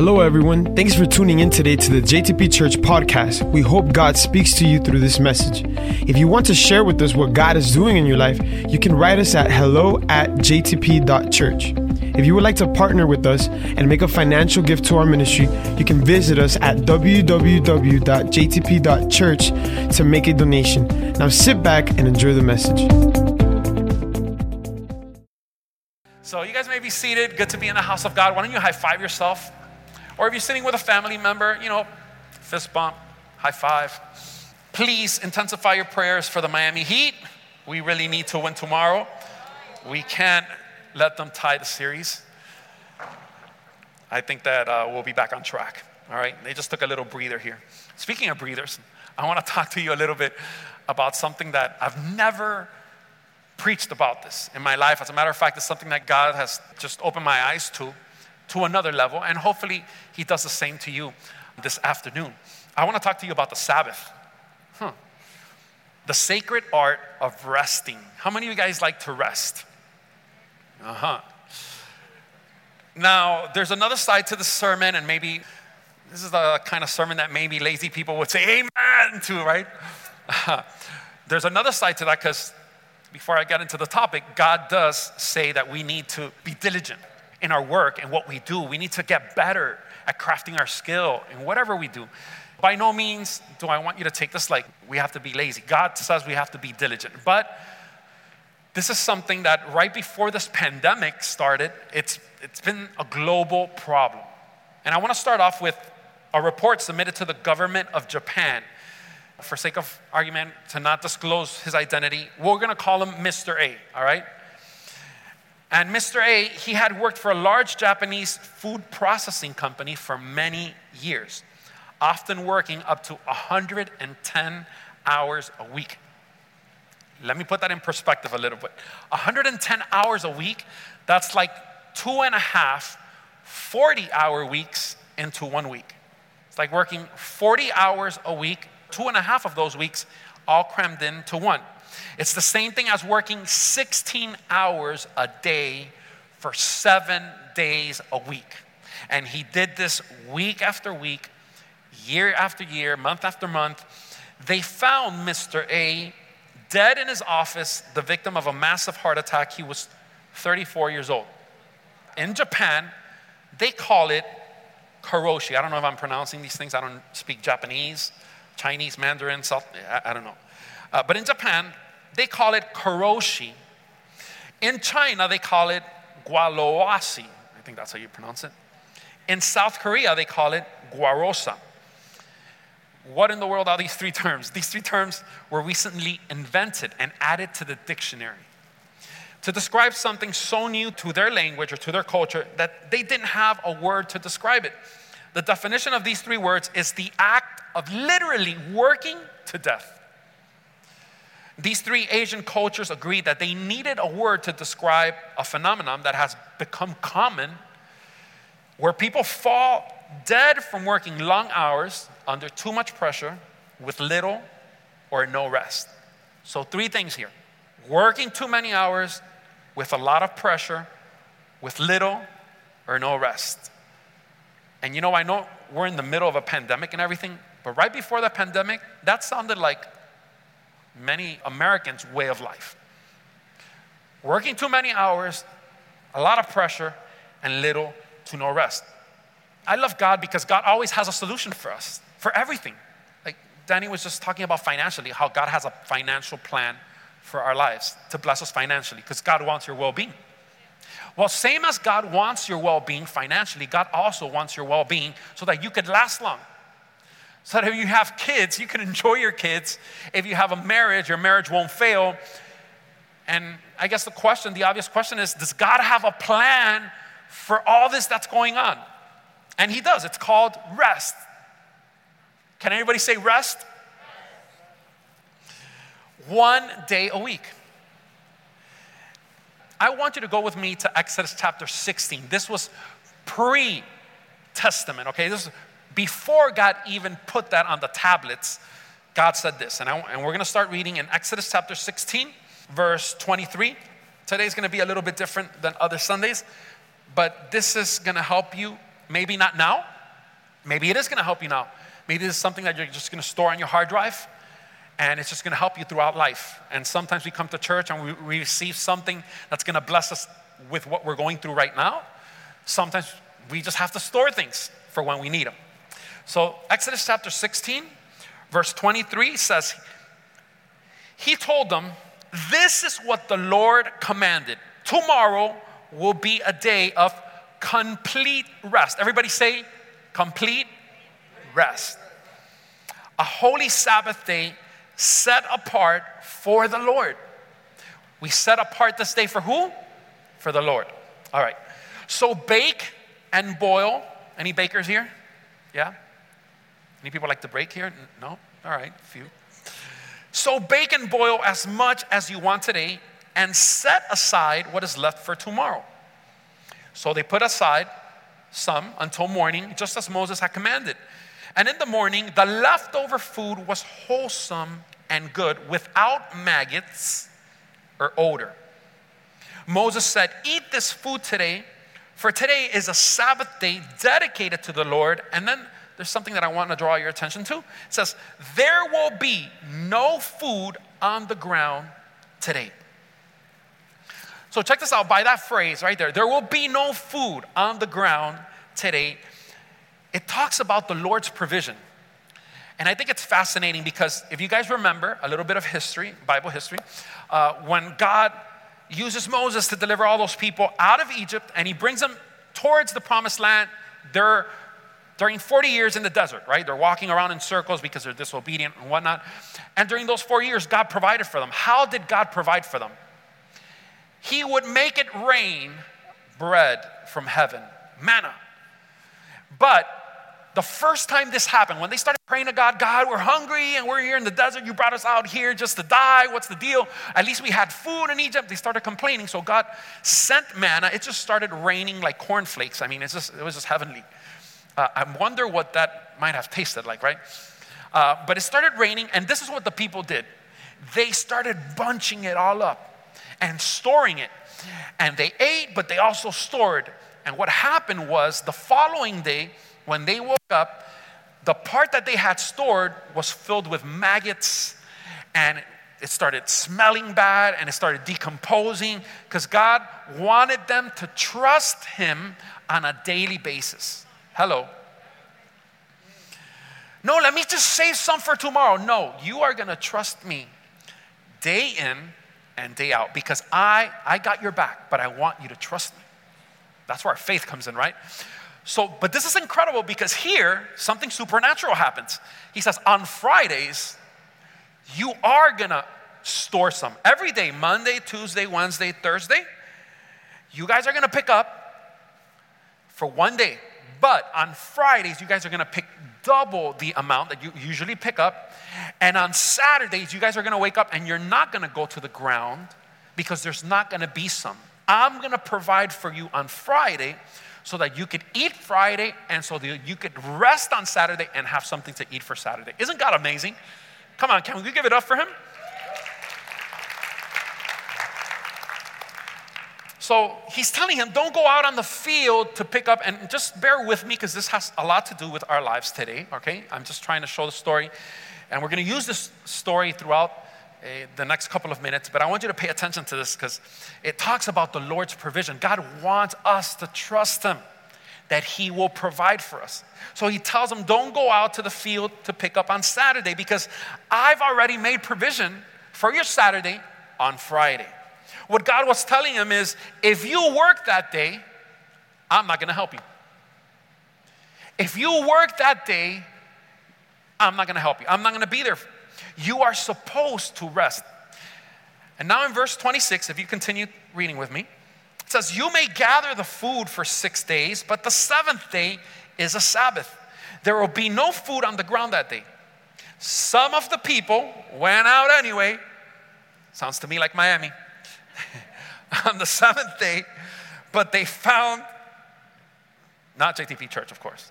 Hello, everyone. Thanks for tuning in today to the JTP Church podcast. We hope God speaks to you through this message. If you want to share with us what God is doing in your life, you can write us at hello at jtp.church. If you would like to partner with us and make a financial gift to our ministry, you can visit us at www.jtp.church to make a donation. Now sit back and enjoy the message. So, you guys may be seated. Good to be in the house of God. Why don't you high five yourself? Or if you're sitting with a family member, you know, fist bump, high five. Please intensify your prayers for the Miami Heat. We really need to win tomorrow. We can't let them tie the series. I think that uh, we'll be back on track. All right, they just took a little breather here. Speaking of breathers, I want to talk to you a little bit about something that I've never preached about this in my life. As a matter of fact, it's something that God has just opened my eyes to to another level, and hopefully, He does the same to you this afternoon. I want to talk to you about the Sabbath. Huh. The sacred art of resting. How many of you guys like to rest? Uh huh. Now, there's another side to the sermon, and maybe this is the kind of sermon that maybe lazy people would say amen to, right? there's another side to that because before I get into the topic, God does say that we need to be diligent in our work and what we do. We need to get better at crafting our skill in whatever we do. By no means do I want you to take this like we have to be lazy. God says we have to be diligent. But this is something that right before this pandemic started, it's, it's been a global problem. And I want to start off with a report submitted to the government of Japan. For sake of argument, to not disclose his identity, we're going to call him Mr. A, all right? And Mr. A, he had worked for a large Japanese food processing company for many years, often working up to 110 hours a week. Let me put that in perspective a little bit. 110 hours a week, that's like two and a half 40 hour weeks into one week. It's like working 40 hours a week, two and a half of those weeks all crammed into one. It's the same thing as working 16 hours a day for seven days a week. And he did this week after week, year after year, month after month. They found Mr. A dead in his office, the victim of a massive heart attack. He was 34 years old. In Japan, they call it karoshi. I don't know if I'm pronouncing these things. I don't speak Japanese, Chinese, Mandarin, South, I, I don't know. Uh, but in Japan, they call it karoshi. In China, they call it gualoasi. I think that's how you pronounce it. In South Korea, they call it guarosa. What in the world are these three terms? These three terms were recently invented and added to the dictionary to describe something so new to their language or to their culture that they didn't have a word to describe it. The definition of these three words is the act of literally working to death. These three Asian cultures agreed that they needed a word to describe a phenomenon that has become common where people fall dead from working long hours under too much pressure with little or no rest. So, three things here working too many hours with a lot of pressure, with little or no rest. And you know, I know we're in the middle of a pandemic and everything, but right before the pandemic, that sounded like many Americans' way of life. Working too many hours, a lot of pressure, and little to no rest. I love God because God always has a solution for us, for everything. Like Danny was just talking about financially, how God has a financial plan for our lives to bless us financially because God wants your well being. Well, same as God wants your well being financially, God also wants your well being so that you could last long. So that if you have kids, you can enjoy your kids. If you have a marriage, your marriage won't fail. And I guess the question, the obvious question is Does God have a plan for all this that's going on? And He does. It's called rest. Can anybody say rest? One day a week. I want you to go with me to Exodus chapter 16. This was pre Testament, okay? This is before God even put that on the tablets, God said this. And, I, and we're going to start reading in Exodus chapter 16, verse 23. Today's going to be a little bit different than other Sundays, but this is going to help you Maybe not now. Maybe it is going to help you now. Maybe this is something that you're just going to store on your hard drive and it's just going to help you throughout life. And sometimes we come to church and we, we receive something that's going to bless us with what we're going through right now. Sometimes we just have to store things for when we need them. So, Exodus chapter 16, verse 23 says, He told them, This is what the Lord commanded. Tomorrow will be a day of complete rest. Everybody say, complete rest. A holy Sabbath day set apart for the Lord. We set apart this day for who? For the Lord. All right. So bake and boil. Any bakers here? Yeah? Any people like to break here? No? All right, few. So bake and boil as much as you want today and set aside what is left for tomorrow. So they put aside some until morning, just as Moses had commanded. And in the morning, the leftover food was wholesome and good without maggots or odor. Moses said, Eat this food today, for today is a Sabbath day dedicated to the Lord. And then there's something that I want to draw your attention to. It says, There will be no food on the ground today. So check this out by that phrase right there. There will be no food on the ground today. It talks about the Lord's provision. And I think it's fascinating because if you guys remember a little bit of history, Bible history, uh, when God uses Moses to deliver all those people out of Egypt and he brings them towards the promised land, they're during 40 years in the desert, right? They're walking around in circles because they're disobedient and whatnot. And during those four years, God provided for them. How did God provide for them? He would make it rain bread from heaven, manna. But the first time this happened, when they started praying to God, God, we're hungry and we're here in the desert. You brought us out here just to die. What's the deal? At least we had food in Egypt. They started complaining. So God sent manna. It just started raining like cornflakes. I mean, it's just, it was just heavenly. Uh, I wonder what that might have tasted like, right? Uh, but it started raining, and this is what the people did they started bunching it all up and storing it. And they ate, but they also stored. And what happened was the following day, when they woke up, the part that they had stored was filled with maggots and it started smelling bad and it started decomposing because God wanted them to trust Him on a daily basis. Hello. No, let me just save some for tomorrow. No, you are going to trust me day in and day out because I, I got your back, but I want you to trust me. That's where our faith comes in, right? So, but this is incredible because here something supernatural happens. He says, on Fridays, you are gonna store some. Every day, Monday, Tuesday, Wednesday, Thursday, you guys are gonna pick up for one day. But on Fridays, you guys are gonna pick double the amount that you usually pick up. And on Saturdays, you guys are gonna wake up and you're not gonna go to the ground because there's not gonna be some. I'm gonna provide for you on Friday so that you could eat Friday and so that you could rest on Saturday and have something to eat for Saturday. Isn't God amazing? Come on, can we give it up for Him? So he's telling him, don't go out on the field to pick up, and just bear with me because this has a lot to do with our lives today, okay? I'm just trying to show the story. And we're going to use this story throughout uh, the next couple of minutes, but I want you to pay attention to this because it talks about the Lord's provision. God wants us to trust Him that He will provide for us. So He tells them, don't go out to the field to pick up on Saturday because I've already made provision for your Saturday on Friday. What God was telling him is if you work that day, I'm not going to help you. If you work that day, I'm not going to help you. I'm not going to be there you are supposed to rest. And now in verse 26, if you continue reading with me, it says, You may gather the food for six days, but the seventh day is a Sabbath. There will be no food on the ground that day. Some of the people went out anyway. Sounds to me like Miami. on the seventh day, but they found, not JTP Church, of course.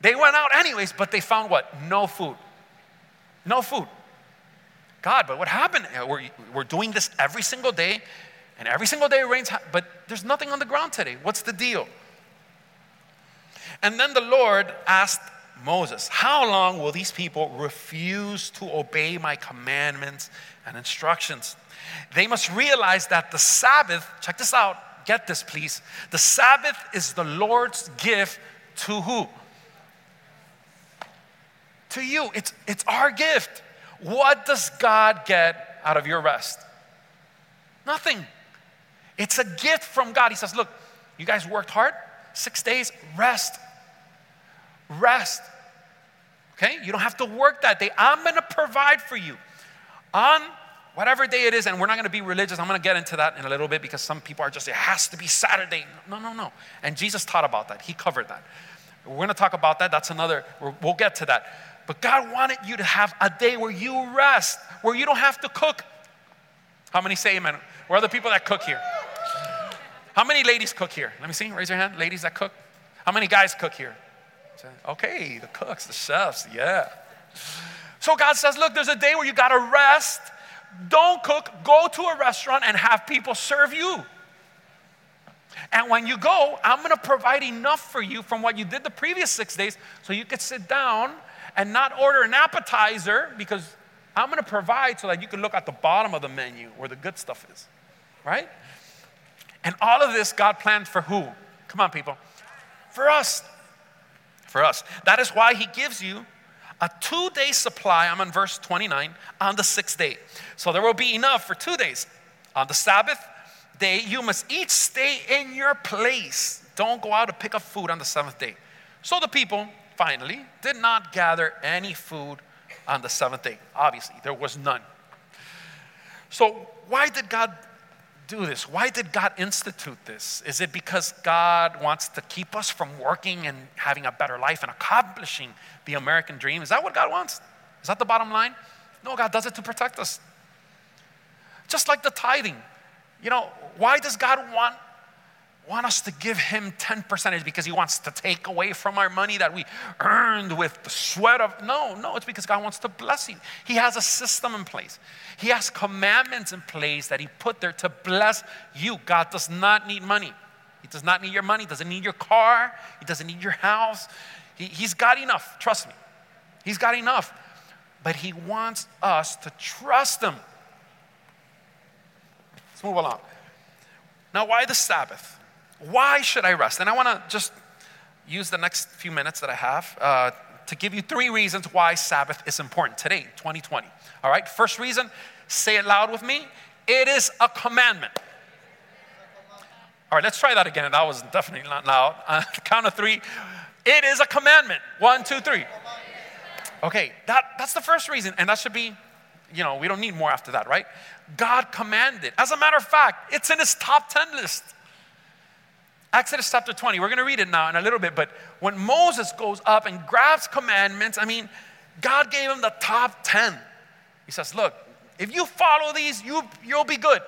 They went out anyways, but they found what? No food. No food. God, but what happened? We're, we're doing this every single day, and every single day it rains, but there's nothing on the ground today. What's the deal? And then the Lord asked Moses, How long will these people refuse to obey my commandments and instructions? They must realize that the Sabbath, check this out, get this please. The Sabbath is the Lord's gift to who? To you. It's, it's our gift. What does God get out of your rest? Nothing. It's a gift from God. He says, Look, you guys worked hard, six days, rest. Rest. Okay? You don't have to work that day. I'm going to provide for you on whatever day it is. And we're not going to be religious. I'm going to get into that in a little bit because some people are just, it has to be Saturday. No, no, no. And Jesus taught about that. He covered that. We're going to talk about that. That's another, we'll get to that. But God wanted you to have a day where you rest, where you don't have to cook. How many say amen? Where are the people that cook here? How many ladies cook here? Let me see. Raise your hand. Ladies that cook. How many guys cook here? Okay, the cooks, the chefs, yeah. So God says, look, there's a day where you got to rest. Don't cook. Go to a restaurant and have people serve you. And when you go, I'm going to provide enough for you from what you did the previous six days so you could sit down and not order an appetizer because I'm going to provide so that you can look at the bottom of the menu where the good stuff is, right? And all of this God planned for who? Come on, people. For us. For us. That is why He gives you a two day supply. I'm on verse 29 on the sixth day. So there will be enough for two days. On the Sabbath day, you must each stay in your place. Don't go out to pick up food on the seventh day. So the people finally did not gather any food on the seventh day. Obviously, there was none. So, why did God do this? Why did God institute this? Is it because God wants to keep us from working and having a better life and accomplishing the American dream? Is that what God wants? Is that the bottom line? No, God does it to protect us. Just like the tithing. You know, why does God want want us to give him 10 percentage because he wants to take away from our money that we earned with the sweat of no no it's because god wants to bless you. He has a system in place. He has commandments in place that he put there to bless you. God does not need money. He does not need your money. He doesn't need your car. He doesn't need your house. He, he's got enough trust me. He's got enough. But he wants us to trust him. Let's move along. Now why the sabbath why should I rest? And I want to just use the next few minutes that I have uh, to give you three reasons why Sabbath is important today, 2020. All right, first reason, say it loud with me it is a commandment. All right, let's try that again. That was definitely not loud. Uh, count of three. It is a commandment. One, two, three. Okay, that, that's the first reason, and that should be, you know, we don't need more after that, right? God commanded. As a matter of fact, it's in his top 10 list. Exodus chapter 20, we're going to read it now in a little bit, but when Moses goes up and grabs commandments, I mean, God gave him the top 10. He says, Look, if you follow these, you, you'll be good.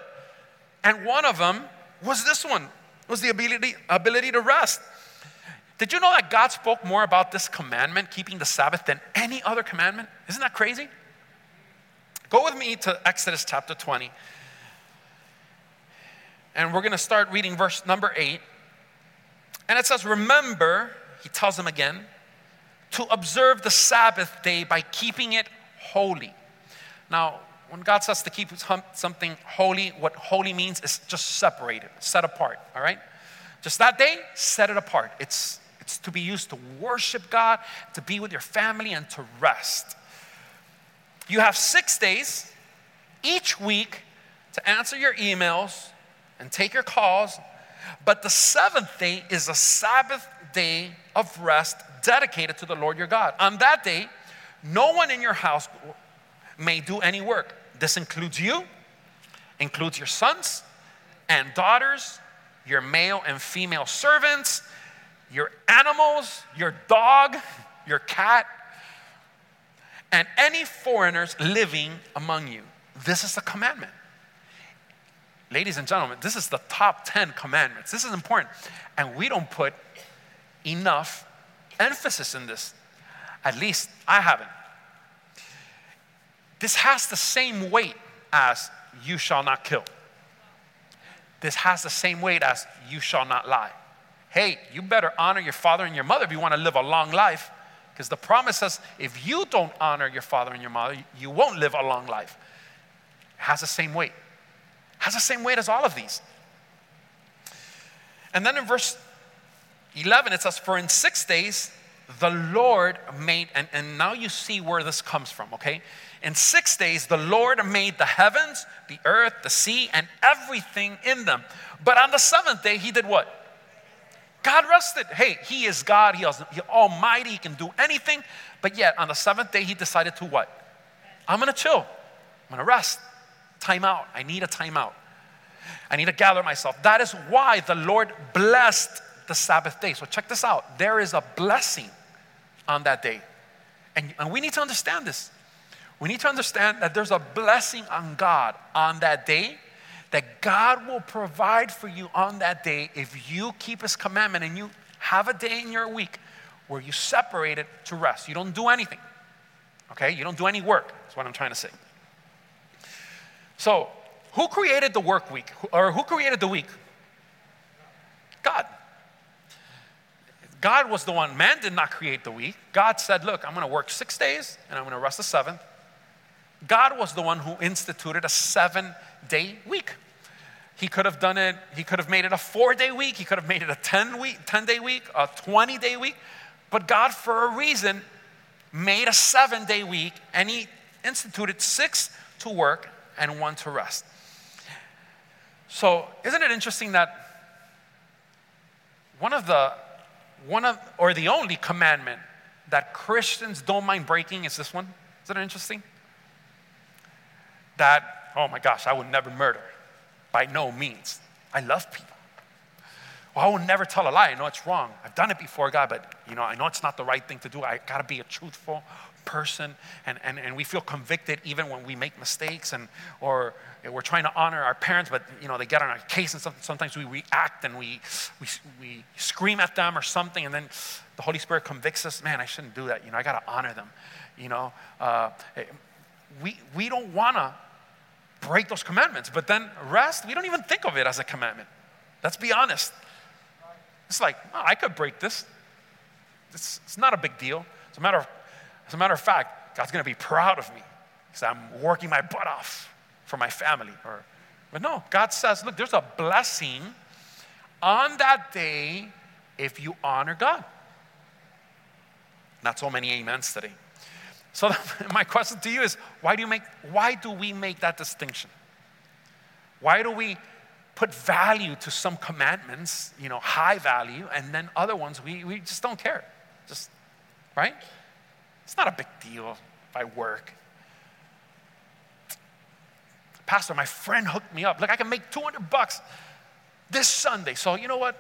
And one of them was this one, was the ability, ability to rest. Did you know that God spoke more about this commandment, keeping the Sabbath, than any other commandment? Isn't that crazy? Go with me to Exodus chapter 20. And we're going to start reading verse number 8. And it says, Remember, he tells them again, to observe the Sabbath day by keeping it holy. Now, when God says to keep something holy, what holy means is just separated, set apart, all right? Just that day, set it apart. It's, it's to be used to worship God, to be with your family, and to rest. You have six days each week to answer your emails and take your calls but the seventh day is a Sabbath day of rest dedicated to the Lord your God. On that day, no one in your house may do any work. This includes you, includes your sons and daughters, your male and female servants, your animals, your dog, your cat, and any foreigners living among you. This is the commandment. Ladies and gentlemen, this is the top 10 commandments. This is important. And we don't put enough emphasis in this. At least I haven't. This has the same weight as you shall not kill. This has the same weight as you shall not lie. hey, you better honor your father and your mother if you want to live a long life. Because the promise says if you don't honor your father and your mother, you won't live a long life. It has the same weight. Has the same weight as all of these. And then in verse 11, it says, For in six days the Lord made, and, and now you see where this comes from, okay? In six days the Lord made the heavens, the earth, the sea, and everything in them. But on the seventh day, he did what? God rested. Hey, He is God. He is Almighty. He can do anything. But yet, on the seventh day, He decided to what? I'm to chill. I'm to rest. Time out. I need a time out. I need to gather myself. That is why the Lord blessed the Sabbath day. So check this out. There is a blessing on that day. And, and we need to understand this. We need to understand that there's a blessing on God on that day that God will provide for you on that day if you keep His commandment and you have a day in your week where you separate it to rest. You don't do anything, okay? You don't do any work, that's what I'm trying to say. So, who created the work week? Or who created the week? God. God was the one, man did not create the week. God said, Look, I'm going to work six days and I'm going to rest the seventh. God was the one who instituted a seven day week. He could have done it, he could have made it a four day week, he could have made it a 10 week, 10 day week, a 20 day week. But God, for a reason, made a seven day week and he instituted six to work and one to rest. So, isn't it interesting that one of the one of or the only commandment that Christians don't mind breaking is this one? Isn't it interesting? That, oh my gosh, I would never murder. By no means. I love people. Well, I will never tell a lie. I know it's wrong. I've done it before, God, but you know, I know it's not the right thing to do. I gotta be a truthful person. And, and, and we feel convicted even when we make mistakes and or we're trying to honor our parents, but you know, they get on our case and sometimes we react and we, we, we scream at them or something, and then the Holy Spirit convicts us, man, I shouldn't do that. You know, I gotta honor them. You know, uh, we, we don't wanna break those commandments. But then rest, we don't even think of it as a commandment. Let's be honest. It's like, oh, I could break this. It's, it's not a big deal. As a, matter of, as a matter of fact, God's going to be proud of me because I'm working my butt off for my family. Or, but no, God says, look, there's a blessing on that day if you honor God. Not so many amens today. So my question to you is why do you make why do we make that distinction? Why do we put value to some commandments, you know, high value, and then other ones we, we just don't care. Just right? It's not a big deal if I work. Pastor, my friend hooked me up. Look, I can make 200 bucks this Sunday. So you know what?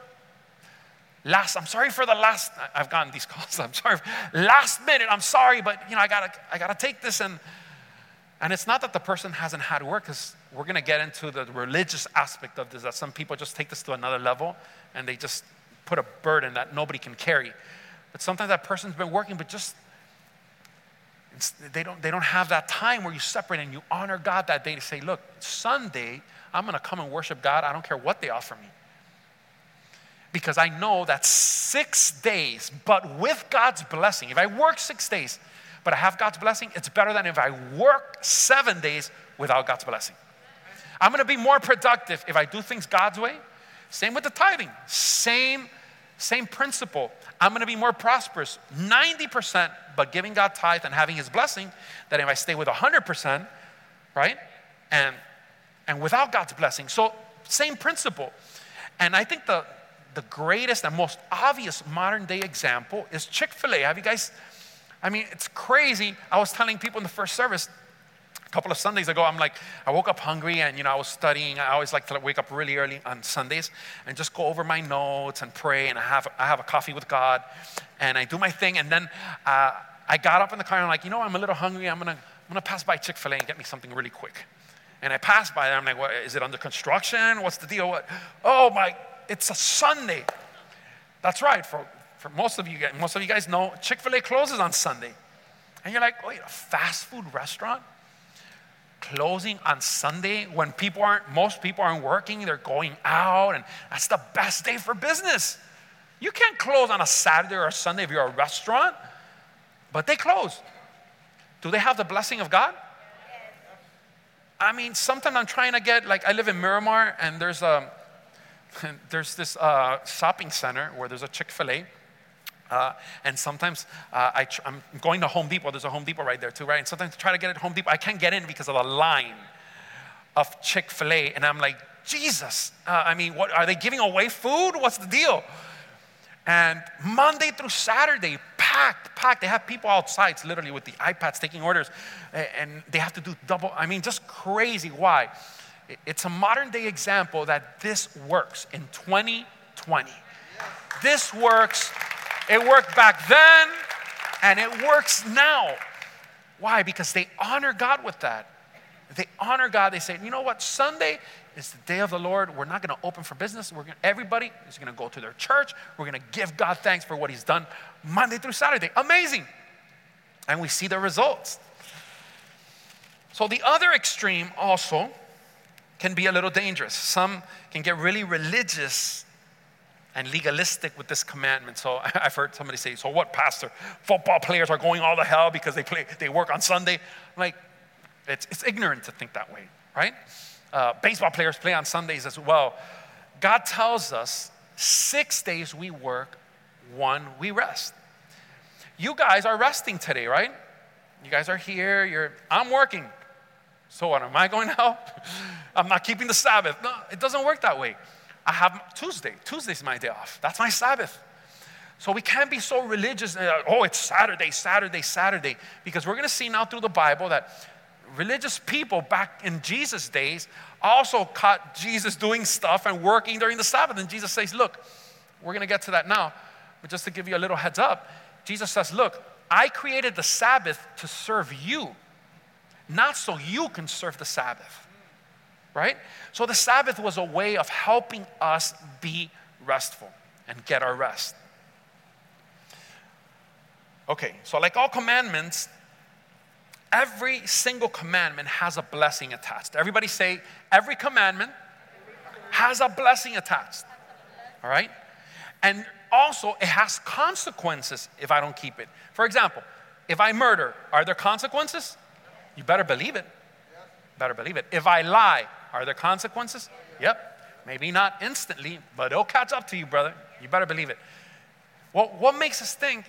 last i'm sorry for the last i've gotten these calls i'm sorry last minute i'm sorry but you know i gotta i gotta take this and and it's not that the person hasn't had work because we're going to get into the religious aspect of this that some people just take this to another level and they just put a burden that nobody can carry. But sometimes that person's been working but just they don't, they don't have that time where you separate and you honor god that day to say look sunday i'm going to come and worship god. I don't care what they offer me. Because I know that six days, but with God's blessing, if I work six days, but I have God's blessing, it's better than if I work seven days without God's blessing. I'm gonna be more productive if I do things God's way. Same with the tithing, same, same principle. I'm gonna be more prosperous 90%, by giving God tithe and having His blessing, than if I stay with 100%, right? And, and without God's blessing. So, same principle. And I think the, the greatest and most obvious modern day example is Chick fil A. Have you guys? I mean, it's crazy. I was telling people in the first service a couple of Sundays ago, I'm like, I woke up hungry and, you know, I was studying. I always like to wake up really early on Sundays and just go over my notes and pray. And I have, I have a coffee with God and I do my thing. And then uh, I got up in the car and I'm like, you know, I'm a little hungry. I'm going to I'm gonna pass by Chick fil A and get me something really quick. And I passed by there. I'm like, what, is it under construction? What's the deal? What? Oh my it's a Sunday. That's right. For, for most of you guys, most of you guys know Chick-fil-A closes on Sunday. And you're like, wait, a fast food restaurant closing on Sunday when people aren't, most people aren't working, they're going out, and that's the best day for business. You can't close on a Saturday or a Sunday if you're a restaurant, but they close. Do they have the blessing of God? I mean, sometimes I'm trying to get, like, I live in Miramar, and there's, a, there's this uh, shopping center where there's a Chick fil A. Uh, and sometimes uh, I am going to Home Depot. There's a Home Depot right there too, right? And sometimes I try to get at Home Depot. I can't get in because of the line of Chick fil A. And I'm like, Jesus, uh, I mean, what, are they giving away food? What's the deal? And Monday through Saturday, packed, packed. They have people outside, literally with the iPads taking orders, and they have to do double. I mean, just crazy. Why? It's a modern day example that this works in 2020. This works. It worked back then, and it works now. Why? Because they honor God with that. They honor God. They say, you know what? Sunday is the day of the Lord. We're not going to open for business. We're gonna, everybody is going to go to their church. We're going to give God thanks for what He's done Monday through Saturday. Amazing. And we see the results. So, the other extreme also can be a little dangerous. Some can get really religious and legalistic with this commandment. So I've heard somebody say, "So what, pastor? Football players are going all to hell because they play, they work on Sunday." I'm like, it's, it's ignorant to think that way, right? Uh, baseball players play on Sundays as well. God tells us six days we work, one we rest. You guys are resting today, right? You guys are here, you're, I'm working. So what, am I going to help? I'm not keeping the Sabbath. No, it doesn't work that way. I have Tuesday. Tuesday's my day off. That's my Sabbath. So we can't be so religious. Uh, oh, it's Saturday, Saturday, Saturday. Because we're going to see now through the Bible that religious people back in Jesus' days also caught Jesus doing stuff and working during the Sabbath. And Jesus says, Look, we're going to get to that now, but just to give you a little heads up, Jesus says, Look, I created the Sabbath to serve you, not so you can serve the Sabbath. Right? So the Sabbath was a way of helping us be restful and get our rest. Okay, so like all commandments, Every single commandment has a blessing attached. Everybody say, every commandment has a blessing attached. All right? And also, it has consequences if I don't keep it. For example, if I murder, are there consequences? You better believe it. Better believe it. If I lie, are there consequences? Yep. Maybe not instantly, but it'll catch up to you, brother. You better believe it. Well, what makes us think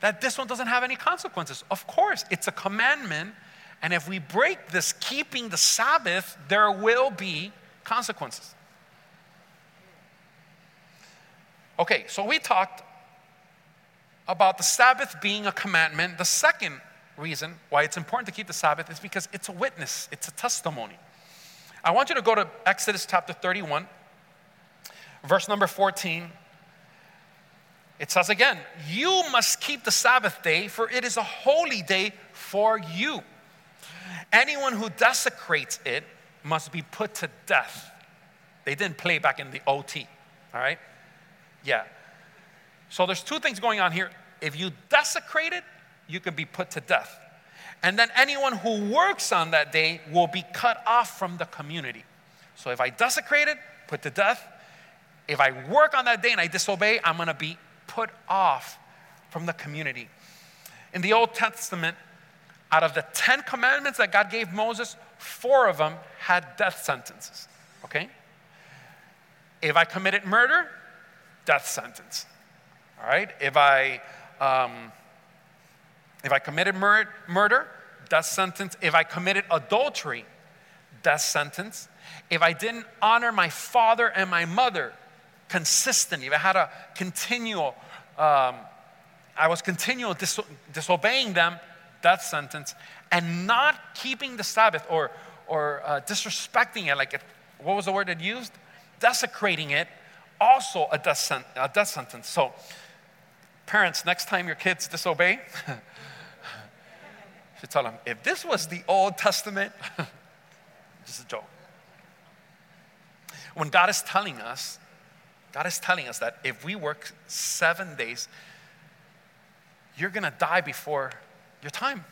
that this one doesn't have any consequences. Of course, it's a commandment. And if we break this keeping the Sabbath, there will be consequences. Okay, so we talked about the Sabbath being a commandment. The second reason why it's important to keep the Sabbath is because it's a witness, it's a testimony. I want you to go to Exodus chapter 31, verse number 14 it says again, You must keep the Sabbath day, for it is a holy day for you. Anyone who desecrates it must be put to death. They didn't play back in the OT, all right? Yeah. So there's two things going on here. If you desecrate it, you can be put to death. And then anyone who works on that day will be cut off from the community. So if I desecrate it, put to death. If I work on that day and I disobey, I'm going to be put off from the community. In the Old Testament, out of the 10 commandments that God gave Moses, four of them had death sentences. Okay? If I committed murder, death sentence. All right? If I, um, if I committed mur- murder, death sentence. If I committed adultery, death sentence. If I didn't honor my father and my mother, consistently, if I had a continual um, I was continually dis- disobeying them, death sentence, and not keeping the Sabbath or, or uh, disrespecting it, like it, what was the word it used? Desecrating it, also a death, sen- a death sentence. So, parents, next time your kids disobey, should tell them, if this was the Old Testament, just a joke. When God is telling us God is telling us that if we work seven days, you're to die before your time.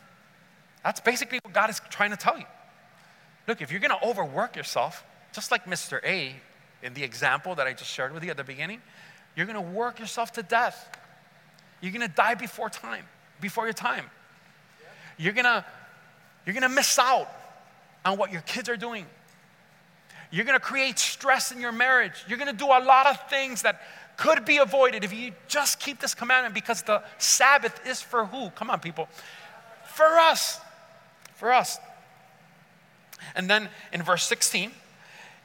That's basically what God is trying to tell you. Look, if you're to overwork yourself, just like Mr. A in the example that I just shared with you at the beginning, You're to work yourself to death. You're to die before time, before your time. You're to you're to miss out on what your kids are doing. You're to create stress in your marriage. You're to do a lot of things that could be avoided if you just keep this commandment because the Sabbath is for who? Come on, people. For us. For us. And then in verse 16,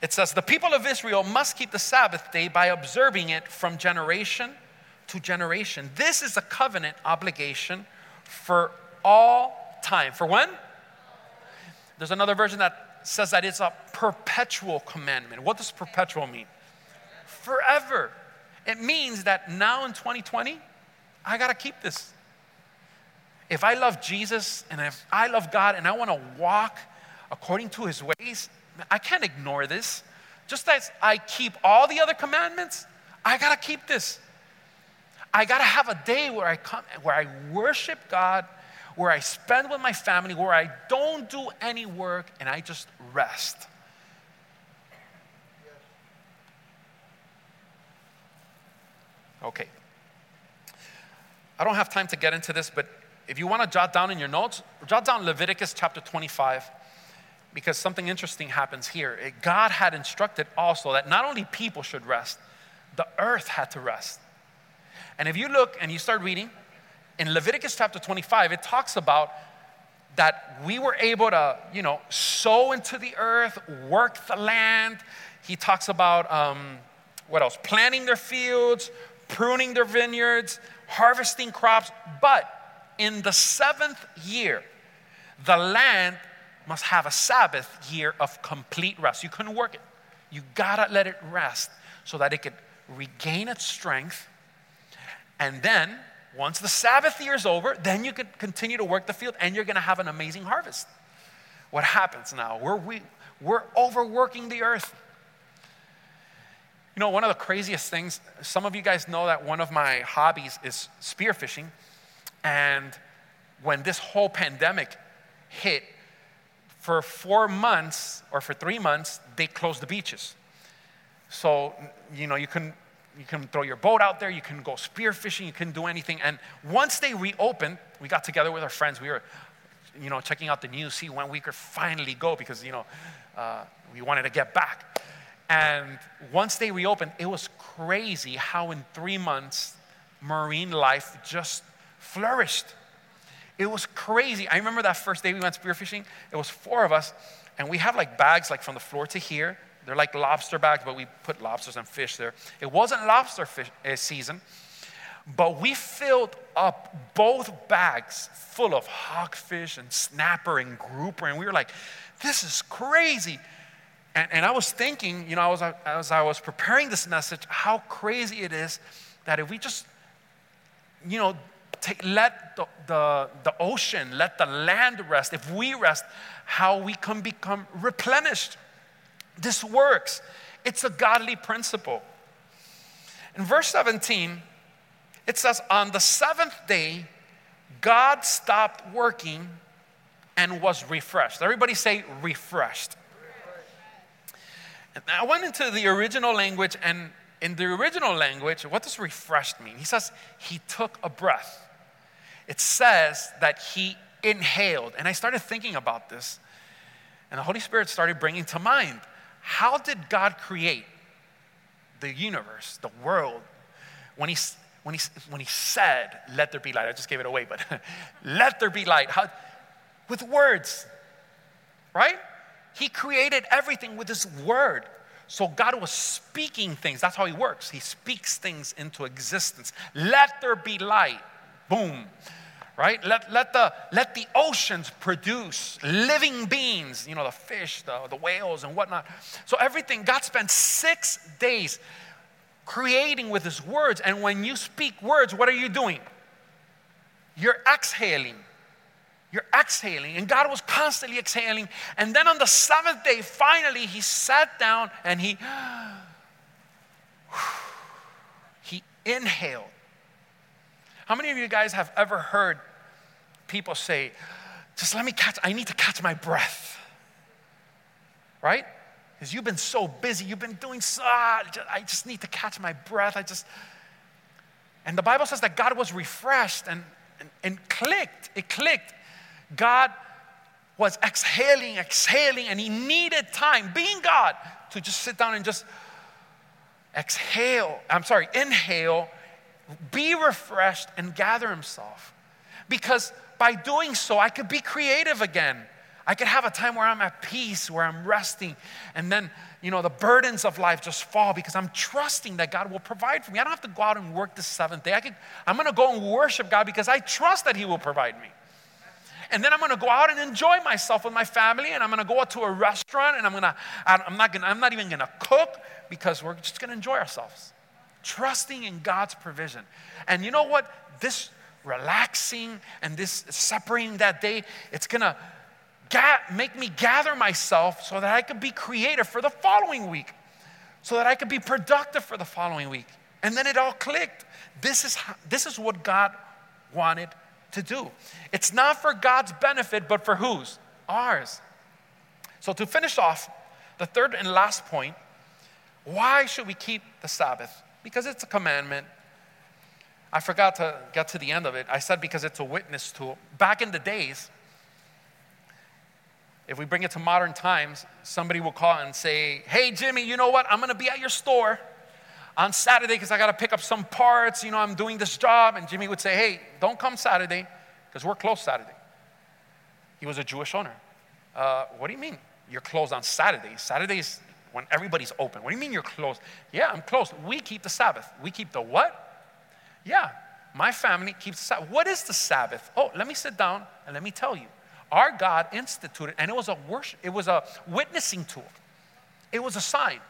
it says, The people of Israel must keep the Sabbath day by observing it from generation to generation. This is a covenant obligation for all time. For when? There's another version that says that it's a perpetual commandment. What does perpetual mean? Forever. It means that now in 2020, I got to keep this. If I love Jesus and if I love God and I want to walk according to his ways, I can't ignore this. Just as I keep all the other commandments, I got to keep this. I got to have a day where I come where I worship God, where I spend with my family, where I don't do any work and I just rest. Okay. I don't have time to get into this, but if you want to jot down in your notes, jot down Leviticus chapter 25 because something interesting happens here. God had instructed also that not only people should rest, the earth had to rest. And if you look and you start reading, in Leviticus chapter 25, it talks about that we were able to, you know, sow into the earth, work the land. He talks about, um, what else? Planting their fields, pruning their vineyards, harvesting crops. But in the seventh year, the land must have a Sabbath year of complete rest. You couldn't work it. You gotta let it rest so that it could regain its strength. And then, once the Sabbath year is over, then you can continue to work the field and you're gonna have an amazing harvest. What happens now? We're, we, we're overworking the earth. You know, one of the craziest things, some of you guys know that one of my hobbies is spearfishing. And when this whole pandemic hit, for four months or for three months, they closed the beaches. So, you know, you can, you can throw your boat out there, you can go spearfishing, you can do anything. And once they reopened, we got together with our friends. We were, you know, checking out the news, see when we could finally go because, you know, uh, we wanted to get back. And once they reopened, it was crazy how in three months, marine life just flourished. It was crazy. I remember that first day we went spearfishing. It was four of us, and we have like bags like from the floor to here. They're like lobster bags, but we put lobsters and fish there. It wasn't lobster fish, uh, season, but we filled up both bags full of hogfish and snapper and grouper, and we were like, "This is crazy." And, and I was thinking, you know, I was, as I was preparing this message, how crazy it is that if we just, you know, take, let the, the, the ocean, let the land rest, if we rest, how we can become replenished. This works. It's a godly principle. In verse 17, it says, On the seventh day, God stopped working and was refreshed. Everybody say refreshed. I went into the original language, and in the original language, what does refreshed mean? He says he took a breath it says that he inhaled. And I started thinking about this, and the Holy Spirit started bringing to mind how did God create the universe, the world, when he, when he, when he said, Let there be light? I just gave it away, but let there be light. How, with words, right? He created everything with his word. So God was speaking things. That's how he works. He speaks things into existence. Let there be light. Boom right? Let, let, the, let the oceans produce living beings, you know, the fish, the, the whales, and whatnot. So, everything, God spent six days creating with His words. And when you speak words, what are you doing? You're exhaling. You're exhaling. And God was constantly exhaling. And then on the seventh day, finally, He sat down and He, He inhaled how many of you guys have ever heard people say, just let me catch, I need to catch my breath? Right? Because you've been so busy, you've been doing so, I just need to catch my breath. I just, And the Bible says that God was refreshed and, and, and clicked. It clicked. God was exhaling, exhaling, and he needed time, being God, to just sit down and just exhale. I'm sorry, inhale, be refreshed, and gather himself. Because by doing so, I could be creative again. I could have a time where I'm at peace, where I'm resting, and then, you know, the burdens of life just fall because I'm trusting that God will provide for me. I don't have to go out and work the seventh day. I could, I'm gonna go and worship God because I trust that He will provide me. And then I'm gonna go out and enjoy myself with my family, and I'm gonna go out to a restaurant, and I'm gonna, I'm not gonna, I'm not even gonna cook because we're just gonna enjoy ourselves. Trusting in God's provision. And you know what? This relaxing and this separating that day, it's gonna ga- make me gather myself so that I could be creative for the following week, so that I could be productive for the following week. And then it all clicked. This is, how, this is what God wanted to do. It's not for God's benefit, but for whose? Ours. So, to finish off, the third and last point why should we keep the Sabbath? Because it's a commandment. I forgot to get to the end of it. I said because it's a witness tool. Back in the days, if we bring it to modern times, somebody will call and say, Hey, Jimmy, you know what? I'm gonna be at your store on Saturday because I gotta pick up some parts. You know, I'm doing this job. And Jimmy would say, Hey, don't come Saturday because we're closed Saturday. He was a Jewish owner. Uh, what do you mean? You're closed on Saturday. Saturday's when everybody's open. What do you mean you're closed? Yeah, I'm closed. We keep the Sabbath. We keep the what? Yeah, my family keeps the Sabbath. What is the Sabbath? Oh, let me sit down and let me tell you our God instituted, and it was a worship, it was a witnessing tool. It was a sign.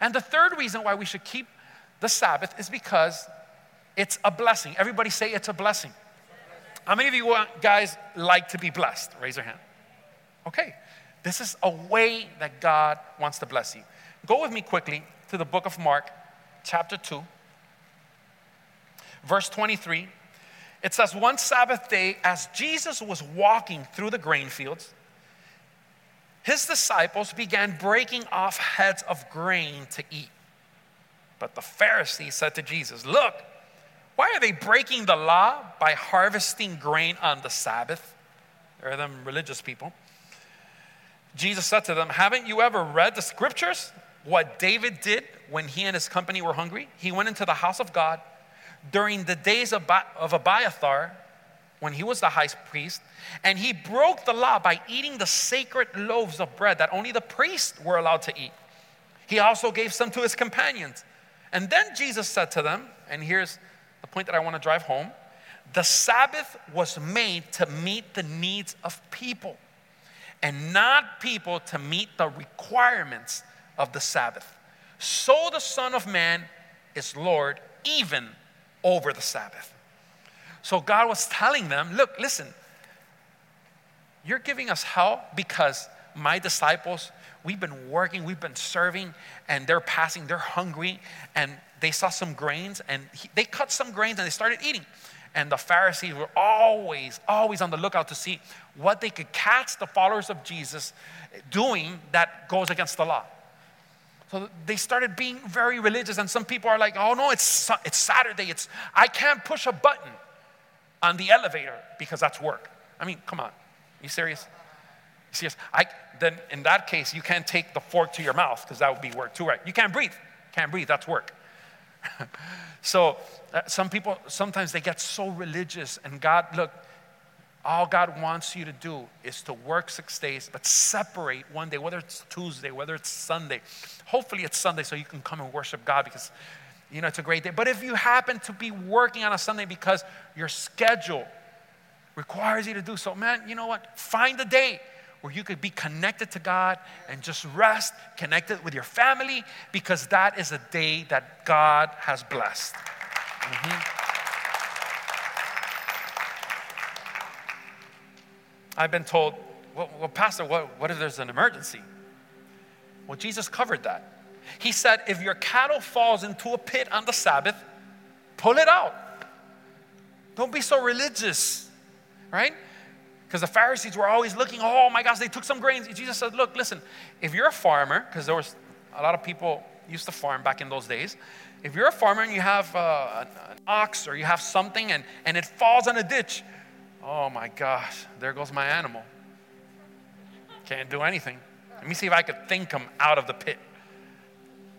And the third reason why we should keep the Sabbath is because it's a blessing. Everybody say it's a blessing. How many of you guys like to be blessed? Raise your hand. Okay. This is a way that God wants to bless you. Go with me quickly to the book of Mark, chapter 2, verse 23. It says, One Sabbath day, as Jesus was walking through the grain fields, his disciples began breaking off heads of grain to eat. But the Pharisees said to Jesus, Look, why are they breaking the law by harvesting grain on the Sabbath? They're them religious people. Jesus said to them, Haven't you ever read the scriptures? What David did when he and his company were hungry? He went into the house of God during the days of, of Abiathar, when he was the high priest, and he broke the law by eating the sacred loaves of bread that only the priests were allowed to eat. He also gave some to his companions. And then Jesus said to them, and here's the point that I want to drive home the Sabbath was made to meet the needs of people, and not people to meet the requirements of the Sabbath. So the Son of Man is Lord even over the Sabbath. So God was telling them, look, listen, you're giving us hell because my disciples, we've been working, we've been serving, and they're passing, they're hungry, and they saw some grains, and he, they cut some grains and they started eating. And the Pharisees were always, always on the lookout to see what they could catch the followers of Jesus doing that goes against the law. So they started being very religious, and some people are like, oh no, it's, it's Saturday. It's, I can't push a button on the elevator because that's work. I mean, come on. You serious? You serious? I, then in that case, you can't take the fork to your mouth because that would be work too, right? You can't breathe. Can't breathe, that's work. so uh, some people, sometimes they get so religious, and God, look, all God wants you to do is to work six days, but separate one day, whether it's Tuesday, whether it's Sunday. Hopefully, it's Sunday so you can come and worship God because, you know, it's a great day. But if you happen to be working on a Sunday because your schedule requires you to do so, man, you know what? Find a day where you could be connected to God and just rest, connected with your family, because that is a day that God has blessed. Mm-hmm. I've been told, well, well Pastor, what, what if there's an emergency? Well, Jesus covered that. He said, if your cattle falls into a pit on the Sabbath, pull it out. Don't be so religious, right? Because the Pharisees were always looking, oh my gosh, they took some grains. Jesus said, look, listen, if you're a farmer, because there was a lot of people used to farm back in those days, If you're a farmer and you have uh, an, ox or you have something and, and it falls in a ditch, oh my gosh, there goes my animal. Can't do anything. Let me see if I could think him out of the pit.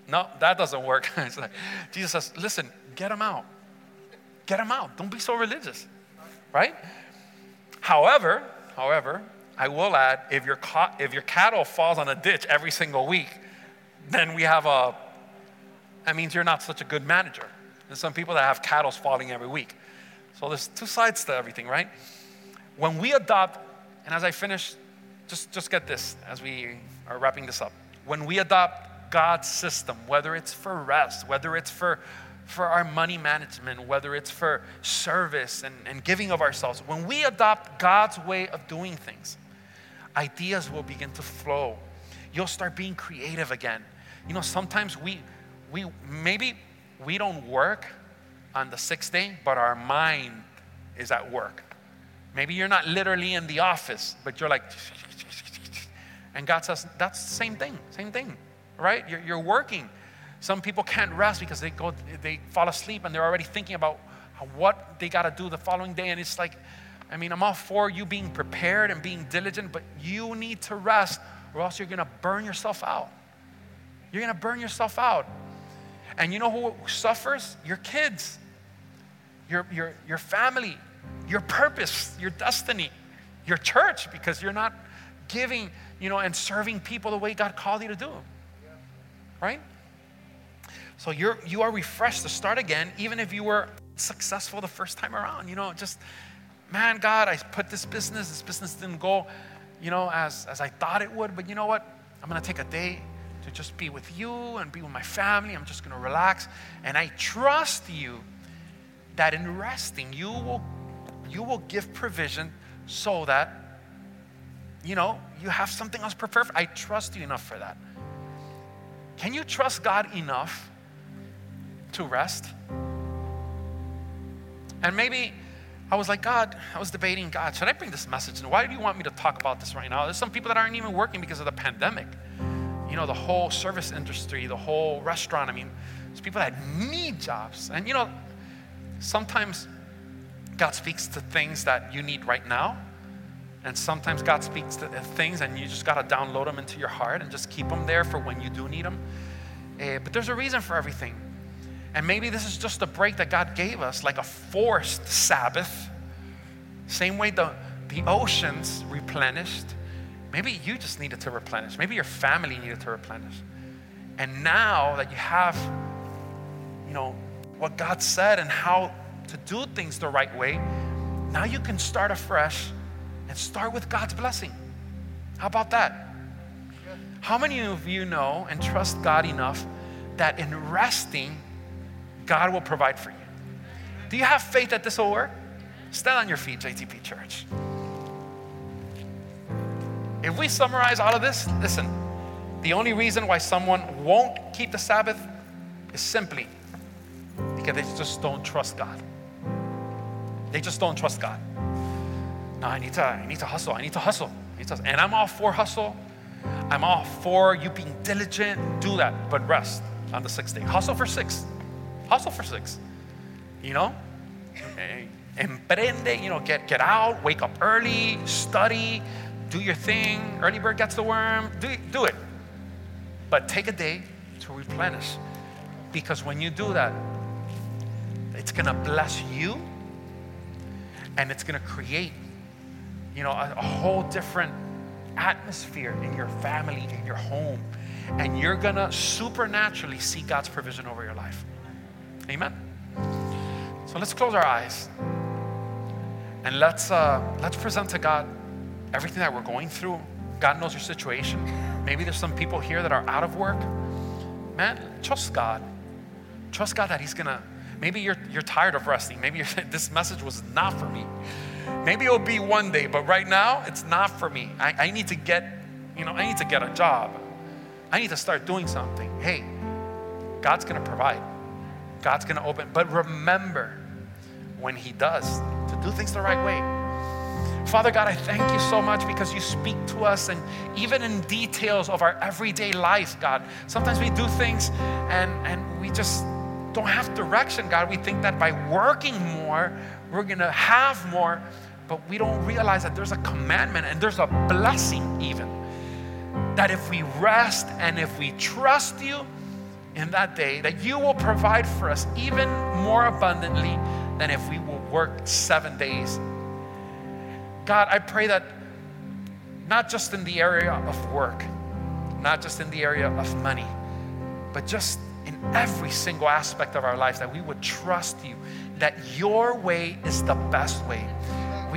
No, that doesn't work. like, Jesus says, listen, get him out. Get him out. Don't be so religious, right? However, however, I will add, if your, if your cattle falls on a ditch every single week, then we have a, that means you're not such a good manager. There's some people that have cattle falling every week. So there's two sides to everything, right? When we adopt, and as I finish, just, just get this as we are wrapping this up. When we adopt God's system, whether it's for rest, whether it's for, for our money management, whether it's for service and, and giving of ourselves, when we adopt God's way of doing things, ideas will begin to flow. You'll start being creative again. You know, sometimes we, we maybe we don't work on the sixth day, but our mind is at work. Maybe you're not literally in the office, but you're like, and God says, that's the same thing, same thing, right? You're, you're working. Some people can't rest because they go, they fall asleep and they're already thinking about what they got to do the following day. And it's like, I mean, I'm all for you being prepared and being diligent, but you need to rest or else you're going to burn yourself out. You're going to burn yourself out. And you know who suffers? Your kids, your, your, your family, your purpose, your destiny, your church, because you're not giving, you know, and serving people the way God called you to do. Right? So you're you are refreshed to start again, even if you were successful the first time around. You know, just man, God, I put this business, this business didn't go, you know, as, as I thought it would, but you know what? I'm gonna take a day to just be with you and be with my family. I'm just gonna relax. And I trust you that in resting, you will you will give provision so that you know you have something else prepared. I trust you enough for that. Can you trust God enough to rest? And maybe I was like, God, I was debating, God, should I bring this message? And why do you want me to talk about this right now? There's some people that aren't even working because of the pandemic. You know, the whole service industry, the whole restaurant. I mean, there's people that need jobs. And, you know, sometimes God speaks to things that you need right now. And sometimes God speaks to things and you just got to download them into your heart and just keep them there for when you do need them. Uh, but there's a reason for everything. And maybe this is just a break that God gave us, like a forced Sabbath. Same way the, the oceans replenished. Maybe you just needed to replenish. Maybe your family needed to replenish. And now that you have, you know, what God said and how to do things the right way, now you can start afresh and start with God's blessing. How about that? How many of you know and trust God enough that in resting, God will provide for you. Do you have faith that this will work? Stand on your feet, JTP Church. If we summarize all of this, listen, the only reason why someone won't keep the Sabbath is simply because they just don't trust God. They just don't trust God. No, I need to, I need to hustle. I need to hustle. Need to, and I'm all for hustle. I'm all for you being diligent. Do that, but rest on the sixth day. Hustle for six. Hustle for six. You know? Emprende, you know, get, get out, wake up early, study, do your thing. Early bird gets the worm. Do, do it. But take a day to replenish. Because when you do that, it's going to bless you and it's going to create, you know, a, a whole different atmosphere in your family, in your home. And you're going to supernaturally see God's provision over your life. Amen. So let's close our eyes and let's uh, let's present to God everything that we're going through. God knows your situation. Maybe there's some people here that are out of work. Man, trust God. Trust God that He's gonna. Maybe you're you're tired of resting. Maybe this message was not for me. Maybe it'll be one day, but right now it's not for me. I, I need to get, you know, I need to get a job. I need to start doing something. Hey, God's gonna provide. God's going to open. But remember when He does to do things the right way. Father God, I thank you so much because you speak to us and even in details of our everyday life, God. Sometimes we do things and, and we just don't have direction, God. We think that by working more, we're going to have more, but we don't realize that there's a commandment and there's a blessing, even. That if we rest and if we trust you in that day, that you will provide for us even more abundantly than if we will work seven days. God, I pray that not just in the area of work, not just in the area of money, but just in every single aspect of our lives, that we would trust you, that your way is the best way.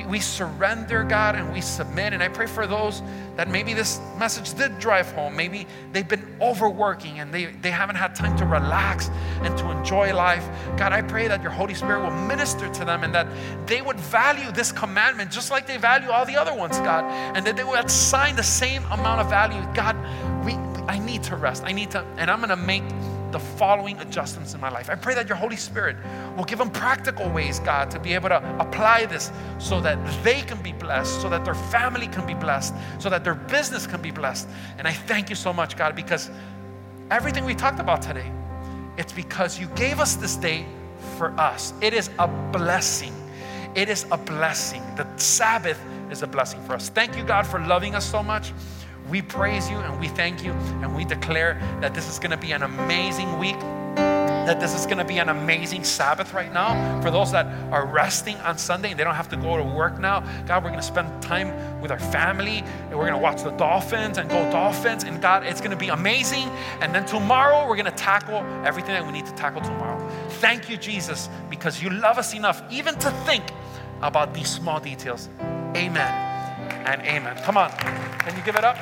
We, we surrender, God, and we submit. And I pray for those that maybe this message did drive home. Maybe they've been overworking and they, they haven't had time to relax and to enjoy life. God, I pray that your Holy Spirit will minister to them and that they would value this commandment just like they value all the other ones, God, and that they would assign the same amount of value. God, we, I need to rest. I need to, and I'm going to make the following adjustments in my life. I pray that your Holy Spirit will give them practical ways, God, to be able to apply this so that they can be blessed, so that their family can be blessed, so that their business can be blessed. And I thank you so much, God, because everything we talked about today, it's because you gave us this day for us. It is a blessing. It is a blessing. The Sabbath is a blessing for us. Thank you, God, for loving us so much. We praise you and we thank you and we declare that this is going to be an amazing week. That this is going to be an amazing Sabbath right now for those that are resting on Sunday and they don't have to go to work now. God, we're going to spend time with our family and we're going to watch the Dolphins and go Dolphins. And God, it's going to be amazing. And then tomorrow, we're going to tackle everything that we need to tackle tomorrow. Thank you, Jesus, because you love us enough even to think about these small details. Amen and amen. Come on. Can you give it up?